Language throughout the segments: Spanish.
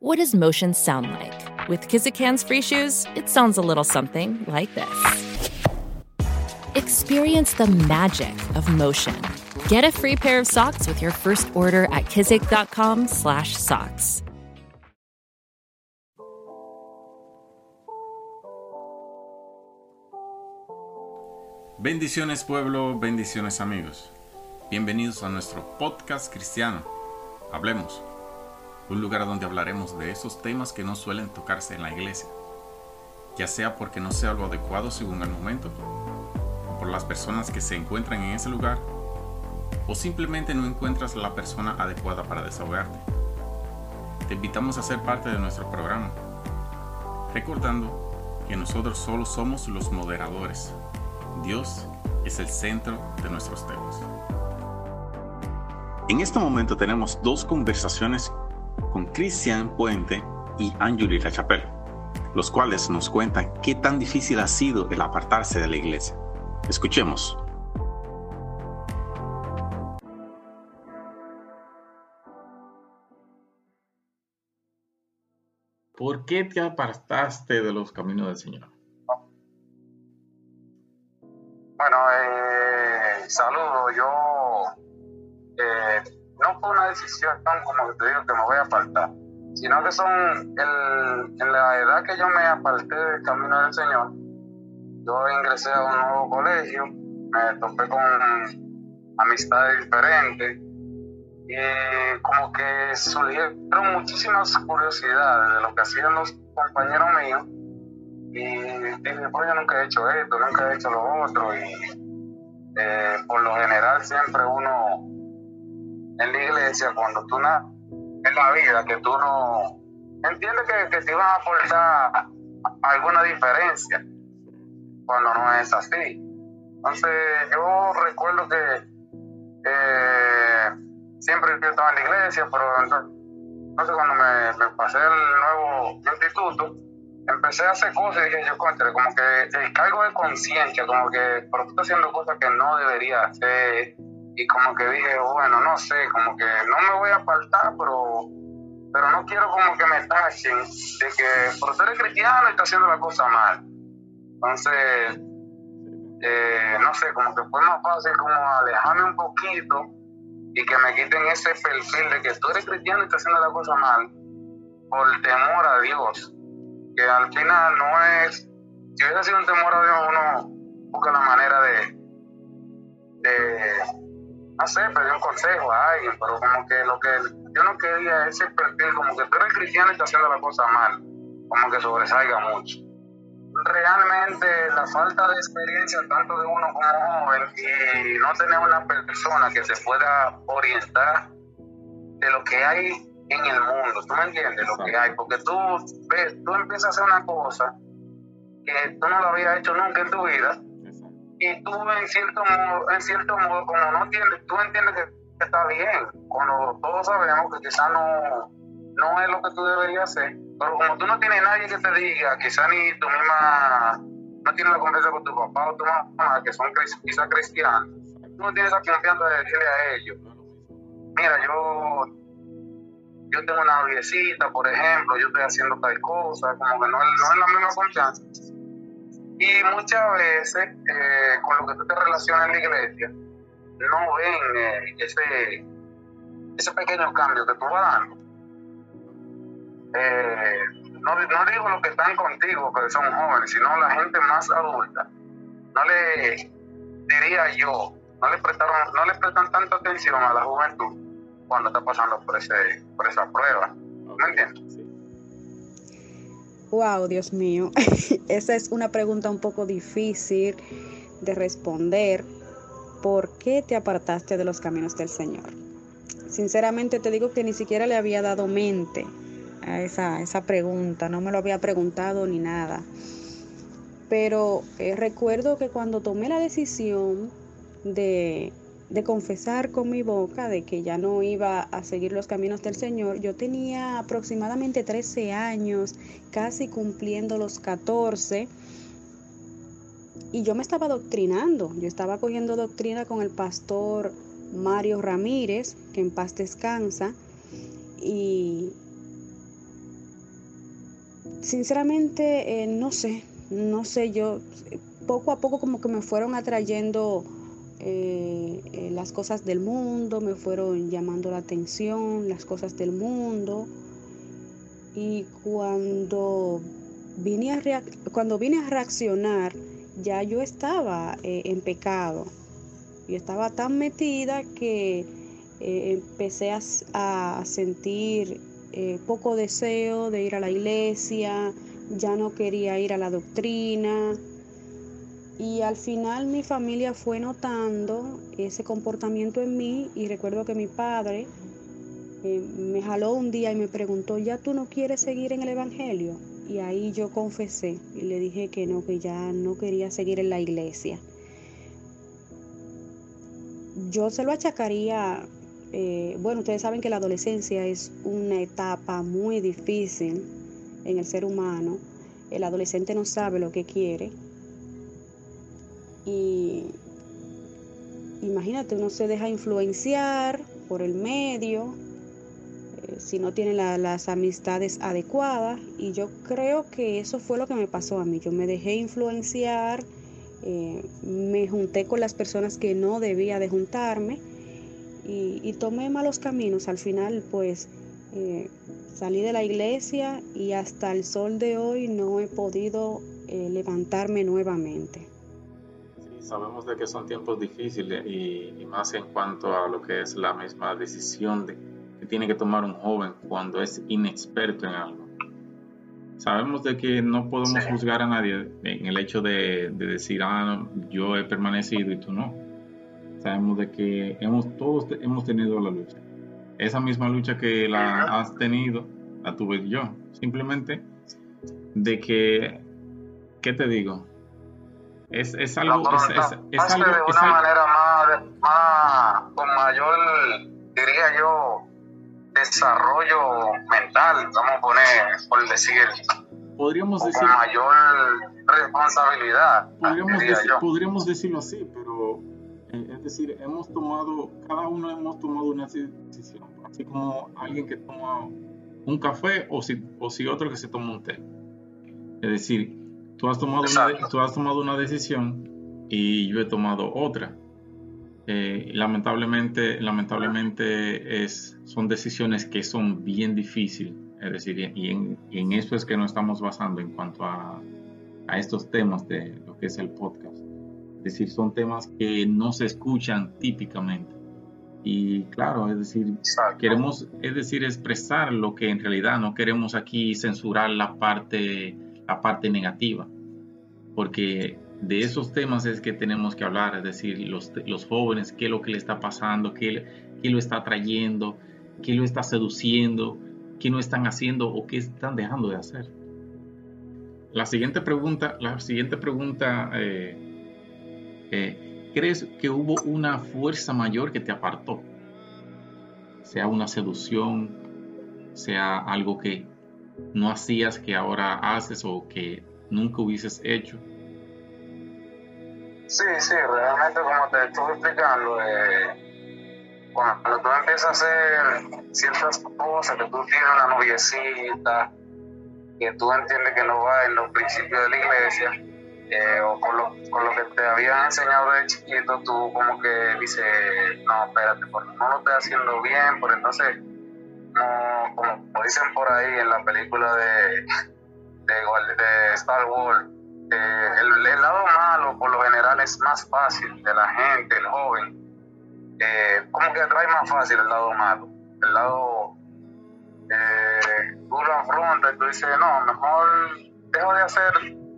What does motion sound like? With Kizikans free shoes, it sounds a little something like this. Experience the magic of motion. Get a free pair of socks with your first order at kizik.com/socks. Bendiciones pueblo, bendiciones amigos. Bienvenidos a nuestro podcast cristiano. Hablemos. Un lugar donde hablaremos de esos temas que no suelen tocarse en la iglesia, ya sea porque no sea lo adecuado según el momento, o por las personas que se encuentran en ese lugar, o simplemente no encuentras la persona adecuada para desahogarte. Te invitamos a ser parte de nuestro programa, recordando que nosotros solo somos los moderadores Dios es el centro de nuestros temas. En este momento tenemos dos conversaciones con Cristian Puente y Anjuli Lachapelle, los cuales nos cuentan qué tan difícil ha sido el apartarse de la iglesia. Escuchemos. ¿Por qué te apartaste de los caminos del Señor? Bueno, eh, saludo. Yo eh, fue una decisión como te digo que me voy a apartar, sino que son en la edad que yo me aparté del camino del Señor. Yo ingresé a un nuevo colegio, me topé con amistades diferentes y como que surgieron muchísimas curiosidades de lo que hacían los compañeros míos y dije, pues yo nunca he hecho esto, nunca he hecho lo otro. Y eh, por lo general siempre uno en la iglesia, cuando tú na en la vida, que tú no entiendes que, que te iban a aportar alguna diferencia, cuando no es así. Entonces yo recuerdo que eh, siempre yo estaba en la iglesia, pero entonces, cuando me, pasé al nuevo instituto, empecé a hacer cosas y dije yo, contra, como que el cargo de conciencia, como que, pero estás haciendo cosas que no debería hacer. Y como que dije, bueno, no sé, como que no me voy a apartar, pero, pero no quiero como que me tachen de que, por ser cristiano está haciendo la cosa mal. Entonces, eh, no sé, como que fue más fácil como alejarme un poquito y que me quiten ese perfil de que tú eres cristiano y estás haciendo la cosa mal por temor a Dios que al final no es, si hubiese sido un temor a Dios, uno busca la manera de no sé, pedir un consejo a alguien, pero como que lo que yo no quería ese perfil, como que tú eres cristiano y estás haciendo la cosa mal, como que sobresalga mucho. Realmente la falta de experiencia tanto de uno como joven y no tener una persona que se pueda orientar de lo que hay en el mundo, ¿tú me entiendes lo que hay? Porque tú ves, tú empiezas a hacer una cosa que tú no lo habías hecho nunca en tu vida y tú en cierto modo, en cierto modo como no entiendes, tú entiendes que está bien, cuando todos sabemos que quizás no, no es lo que tú deberías hacer, pero como tú no tienes nadie que te diga, quizás ni tu misma, no tienes la confianza con tu papá o tu mamá, que son quizás cristianos, tú no tienes la confianza de decirle a ellos, mira, yo yo tengo una noviecita, por ejemplo, yo estoy haciendo tal cosa, como que no, no es la misma confianza. Y muchas veces, eh, con lo que tú te relacionas en la iglesia, no ven eh, ese, ese pequeño cambio que tú vas dando. Eh, no, no digo los que están contigo, que son jóvenes, sino la gente más adulta. No le diría yo, no le prestaron, no le prestan tanta atención a la juventud cuando está pasando por, ese, por esa prueba. ¿Me entiendes? Wow, Dios mío. Esa es una pregunta un poco difícil de responder. ¿Por qué te apartaste de los caminos del Señor? Sinceramente te digo que ni siquiera le había dado mente a esa, esa pregunta, no me lo había preguntado ni nada. Pero eh, recuerdo que cuando tomé la decisión de de confesar con mi boca de que ya no iba a seguir los caminos del Señor, yo tenía aproximadamente 13 años, casi cumpliendo los 14, y yo me estaba doctrinando, yo estaba cogiendo doctrina con el pastor Mario Ramírez, que en paz descansa, y sinceramente, eh, no sé, no sé, yo poco a poco como que me fueron atrayendo eh, eh, las cosas del mundo, me fueron llamando la atención las cosas del mundo. Y cuando vine a, cuando vine a reaccionar, ya yo estaba en pecado. Yo estaba tan metida que empecé a sentir eh, poco deseo de ir a la iglesia, ya no quería ir a la doctrina. Y al final mi familia fue notando ese comportamiento en mí y recuerdo que mi padre eh, me jaló un día y me preguntó, ¿ya tú no quieres seguir en el Evangelio? Y ahí yo confesé y le dije que no, que ya no quería seguir en la iglesia. Yo se lo achacaría eh, bueno, ustedes saben que la adolescencia es una etapa muy difícil en el ser humano. El adolescente no sabe lo que quiere. Y imagínate, uno se deja influenciar por el medio, eh, si no tiene las amistades adecuadas. Y yo creo que eso fue lo que me pasó a mí. Yo me dejé influenciar, eh, me junté con las personas que no debía de juntarme y, tomé malos caminos. Al final, pues, eh, salí de la iglesia y hasta el sol de hoy no he podido levantarme nuevamente. Sí, sabemos de que son tiempos difíciles y, más en cuanto a lo que es la misma decisión de, que tiene que tomar un joven cuando es inexperto en algo. Sabemos de que no podemos juzgar a nadie en el hecho de, de decir, ah, yo he permanecido y tú no sabemos de que hemos, todos hemos tenido la lucha. Esa misma lucha que la has tenido, la tuve yo. Simplemente de que, ¿qué te digo? Es, es algo... Es, es, algo, de una manera más, más, con mayor, diría yo, desarrollo mental, vamos a poner, por decir, podríamos decir, con mayor responsabilidad. Podríamos, podríamos decirlo así, pero eh, es decir, hemos tomado, cada uno hemos tomado una decisión, así como alguien que toma un café o si, o si otro que se toma un té. Es decir, tú has tomado, una, tú has tomado una decisión y yo he tomado otra. Eh, lamentablemente, lamentablemente es, son decisiones que son bien difíciles. Es decir, y en, y en eso es que nos estamos basando en cuanto a, a estos temas de lo que es el podcast. Es decir, son temas que no se escuchan típicamente. Y claro, es decir, queremos, es decir, expresar lo que en realidad no queremos aquí censurar la parte, la parte negativa, porque de esos temas es que tenemos que hablar, es decir, los, los jóvenes, qué es lo que le está pasando, qué, qué lo está trayendo, qué lo está seduciendo, qué no están haciendo o qué están dejando de hacer. La siguiente pregunta, la siguiente pregunta eh, eh, ¿crees que hubo una fuerza mayor que te apartó? Sea una seducción, sea algo que no hacías que ahora haces o que nunca hubieses hecho. Sí, sí, realmente como te estuve explicando, eh, cuando tú empiezas a hacer ciertas cosas, que tú tienes una noviecita, que tú entiendes que no va en los principios de la iglesia, eh, o con lo, que te habían enseñado de chiquito, tú como que dices, no, espérate, porque no lo estoy haciendo bien, por entonces, no, como, dicen por ahí en la película de, de, Star Wars, eh, el, lado malo por lo general es más fácil de la gente, el joven, eh, como que atrae más fácil el lado malo, el lado eh, tú lo afrontas y tú dices, no, mejor dejo de hacer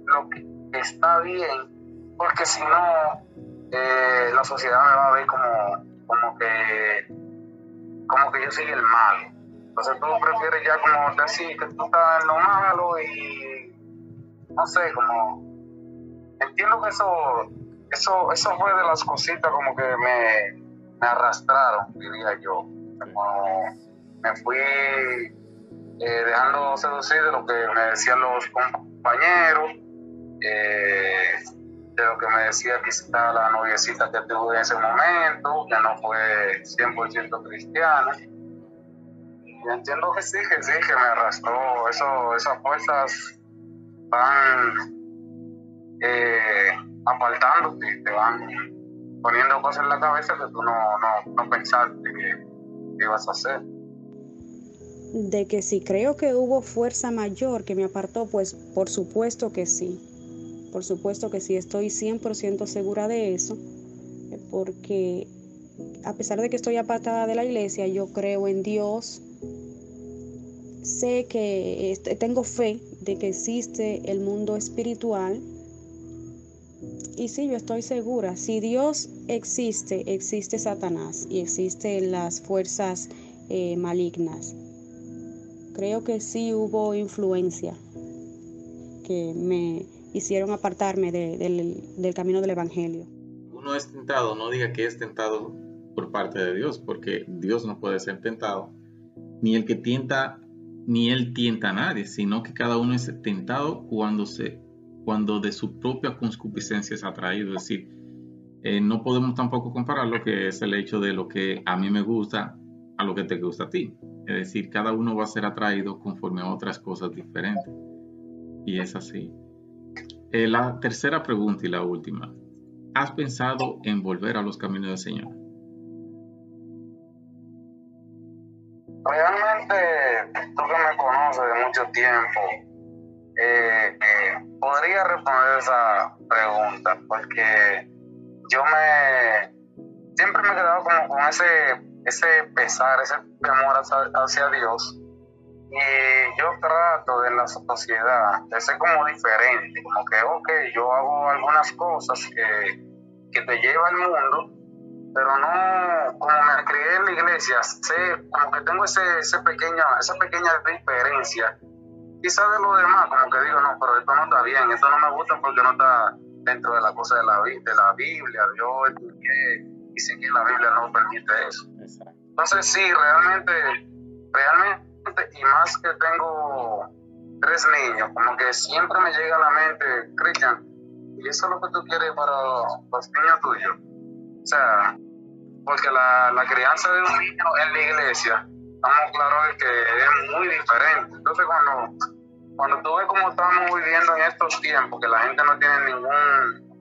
lo que está bien, porque si no, eh, la sociedad me va a ver como, como que como que yo soy el malo. Entonces tú prefieres ya como decir que tú estás en lo malo y no sé, como entiendo que eso, eso, eso fue de las cositas como que me, me arrastraron, diría yo. Como me fui eh, dejando seducir de lo que me decían los compañeros eh, de lo que me decía quizá la noviecita que tuve en ese momento, que no fue 100% cristiana. Y entiendo que sí, que sí, que me arrastró. Esas fuerzas van eh, apartándote, te van poniendo cosas en la cabeza que tú no, no, no pensaste que, que ibas a hacer. De que si creo que hubo fuerza mayor que me apartó, pues por supuesto que sí. Por supuesto que sí, estoy 100% segura de eso, porque a pesar de que estoy apartada de la iglesia, yo creo en Dios, sé que tengo fe de que existe el mundo espiritual. Y sí, yo estoy segura, si Dios existe, existe Satanás y existen las fuerzas eh, malignas. Creo que sí hubo influencia que me hicieron apartarme del, del camino del Evangelio. Uno es tentado, no diga que es tentado por parte de Dios, porque Dios no puede ser tentado, ni el que tienta, ni él tienta a nadie, sino que cada uno es tentado cuando, se, cuando de su propia concupiscencia es atraído. Es decir, eh, no podemos tampoco comparar lo que es el hecho de lo que a mí me gusta a lo que te gusta a ti. Es decir, cada uno va a ser atraído conforme a otras cosas diferentes. Y es así. Eh, la tercera pregunta y la última. ¿Has pensado en volver a los caminos del Señor? Tú que me conoces de mucho tiempo, eh, eh, podría responder esa pregunta, porque yo me siempre me he quedado como con ese, ese pesar, ese temor hacia, Dios. Y yo trato de la sociedad de ser como diferente, como que, ok, yo hago algunas cosas que, que te lleva al mundo, pero no, como me crié en la iglesia, sé, como que tengo ese, ese pequeño, esa pequeña diferencia. Quizá de lo demás, como que digo, no, pero esto no está bien, esto no me gusta porque no está dentro de la cosa de la, de la Biblia. Yo y sé que la Biblia no permite eso. Entonces sí, realmente, realmente, y más que tengo tres niños, como que siempre me llega a la mente, Cristian, ¿y eso es lo que tú quieres para los niños tuyos? O sea, porque la, la crianza de un niño en la iglesia, estamos claros de que es muy diferente. Entonces, cuando, cuando tú ves cómo estamos viviendo en estos tiempos, que la gente no tiene ningún,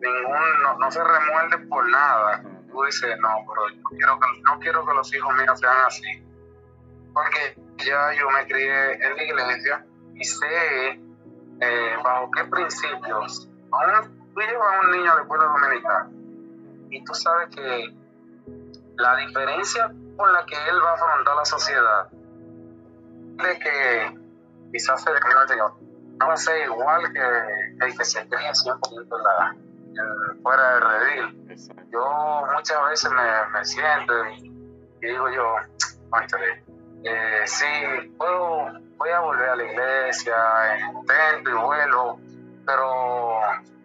ningún no, no se remuerde por nada, tú dices, no, pero yo quiero que, no quiero que los hijos míos sean así. Porque ya yo me crié en la iglesia y sé eh, bajo qué principios. Aún tú llevas a un niño la escuela dominicana y tú sabes que la diferencia con la que él va a afrontar la sociedad de que quizás se al Señor no va a ser igual que el que se cree 100% en la, fuera del redil. Yo muchas veces me, me siento y, digo yo, eh, sí, puedo, voy a volver a la iglesia, intento y vuelo, pero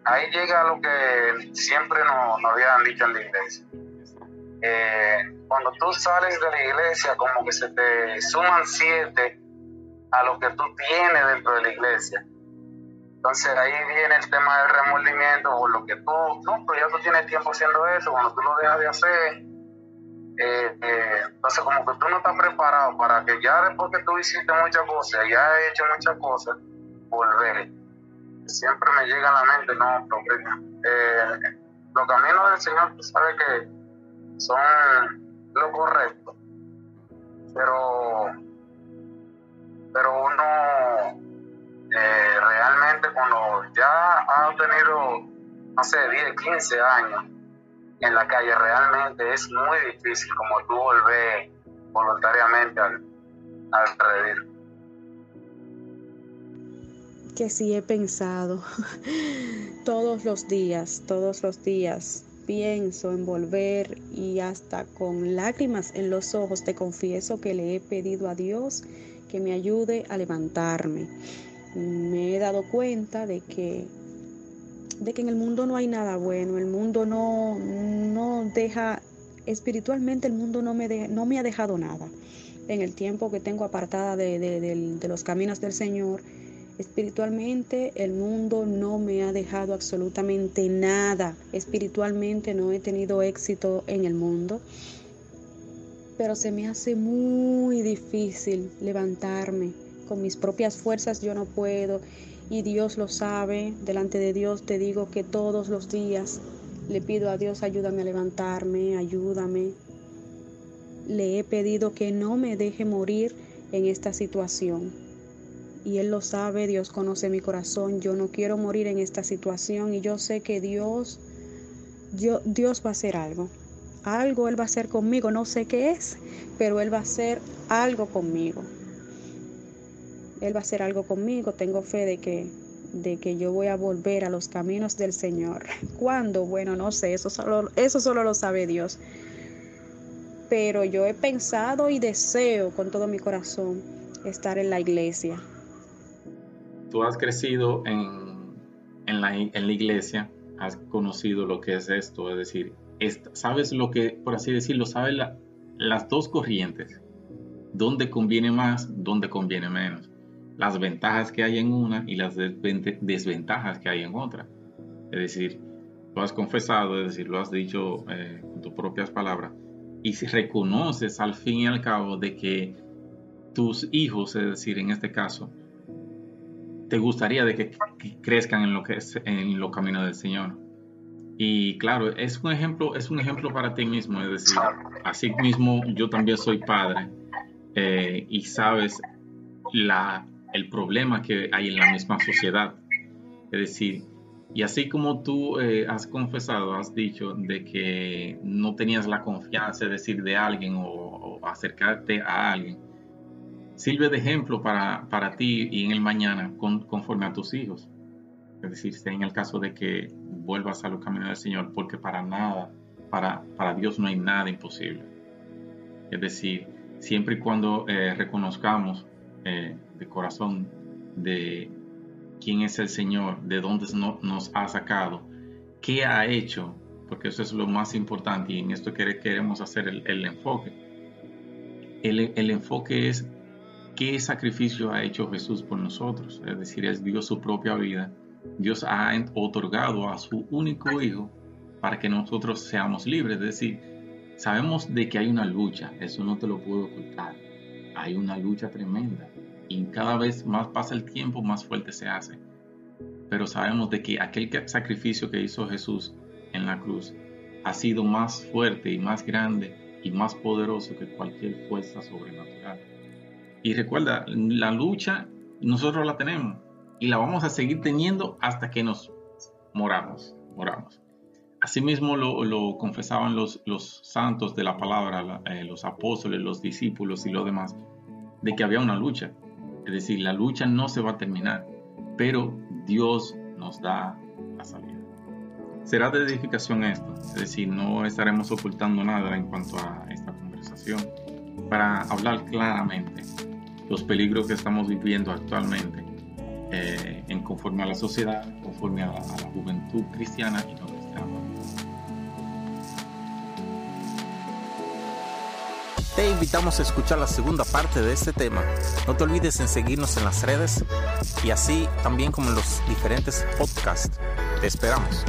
ahí llega lo que siempre nos, habían dicho en la iglesia. Eh, cuando tú sales de la iglesia, como que se te suman siete a lo que tú tienes dentro de la iglesia. Entonces ahí viene el tema del remordimiento por lo que tú, no, pero ya tú tienes tiempo haciendo eso, cuando tú lo dejas de hacer, eh, eh, entonces como que tú no estás preparado para que ya después que tú hiciste muchas cosas, ya has hecho muchas cosas, volver siempre me llega a la mente, no, eh, los caminos del Señor, tú sabes que son lo correcto, pero, pero uno eh, realmente cuando ya ha tenido, no sé, 10, 15 años en la calle, realmente es muy difícil como tú volver voluntariamente al, al que sí he pensado todos los días, todos los días. Pienso en volver y hasta con lágrimas en los ojos te confieso que le he pedido a Dios que me ayude a levantarme. Me he dado cuenta de que de que en el mundo no hay nada bueno, el mundo no, no deja, espiritualmente el mundo no me, no me ha dejado nada. En el tiempo que tengo apartada de, de los caminos del Señor, Espiritualmente el mundo no me ha dejado absolutamente nada. Espiritualmente no he tenido éxito en el mundo. pero se me hace muy difícil levantarme. Con mis propias fuerzas yo no puedo y Dios lo sabe. Delante de Dios te digo que todos los días le pido a Dios ayúdame a levantarme, ayúdame. Le he pedido que no me deje morir en esta situación. Y Él lo sabe, Dios conoce mi corazón. Yo no quiero morir en esta situación y yo sé que Dios, Dios va a hacer algo algo Él va a hacer conmigo, no sé qué es, pero Él va a hacer algo conmigo. Él va a hacer algo conmigo, tengo fe de que, de que yo voy a volver a los caminos del Señor. ¿Cuándo? Bueno, no sé, eso solo, eso solo lo sabe Dios. Pero yo he pensado y deseo con todo mi corazón estar en la iglesia. Tú has crecido en, en, la, en la iglesia, has conocido lo que es esto, es decir, sabes lo que, por así decirlo, sabes las dos corrientes, dónde conviene más, dónde conviene menos, las ventajas que hay en una y las desventajas que hay en otra. Es decir, lo has confesado, es decir, lo has dicho eh, con tus propias palabras, y si reconoces al fin y al cabo de que tus hijos, es decir, en este caso, te gustaría de que, crezcan en lo que es en los caminos del Señor. Y claro, es un ejemplo, es un ejemplo para ti mismo, es decir, así mismo yo también soy padre eh, y sabes la, el problema que hay en la misma sociedad. Es decir, y así como tú eh, has confesado, has dicho de que no tenías la confianza, es decir, de alguien o, acercarte a alguien, sirve de ejemplo para, para ti y en el mañana conforme a tus hijos. Es decir, en el caso de que vuelvas a los caminos del Señor, porque para nada, para, para Dios no hay nada imposible. Es decir, siempre y cuando eh, reconozcamos eh, de corazón de quién es el Señor, de dónde nos ha sacado, qué ha hecho, porque eso es lo más importante y en esto queremos hacer el, enfoque. El, el, enfoque es qué sacrificio ha hecho Jesús por nosotros, es decir, es dio su propia vida Dios ha otorgado a su único Hijo para que nosotros seamos libres. Es decir, sabemos de que hay una lucha, eso no te lo puedo ocultar. Hay una lucha tremenda y cada vez más pasa el tiempo, más fuerte se hace. Pero sabemos de que aquel sacrificio que hizo Jesús en la cruz ha sido más fuerte y más grande y más poderoso que cualquier fuerza sobrenatural. Y recuerda, la lucha nosotros la tenemos, y la vamos a seguir teniendo hasta que nos moramos. moramos. Asimismo lo, confesaban los, los, santos de la palabra, eh, los apóstoles, los discípulos y lo demás, de que había una lucha. Es decir, la lucha no se va a terminar, pero Dios nos da la salida. Será de edificación esto, es decir, no estaremos ocultando nada en cuanto a esta conversación para hablar claramente los peligros que estamos viviendo actualmente eh, en conforme a la sociedad, conforme a la, juventud cristiana y no cristiana. Te invitamos a escuchar la segunda parte de este tema. No te olvides en seguirnos en las redes y así también como en los diferentes podcasts. Te esperamos.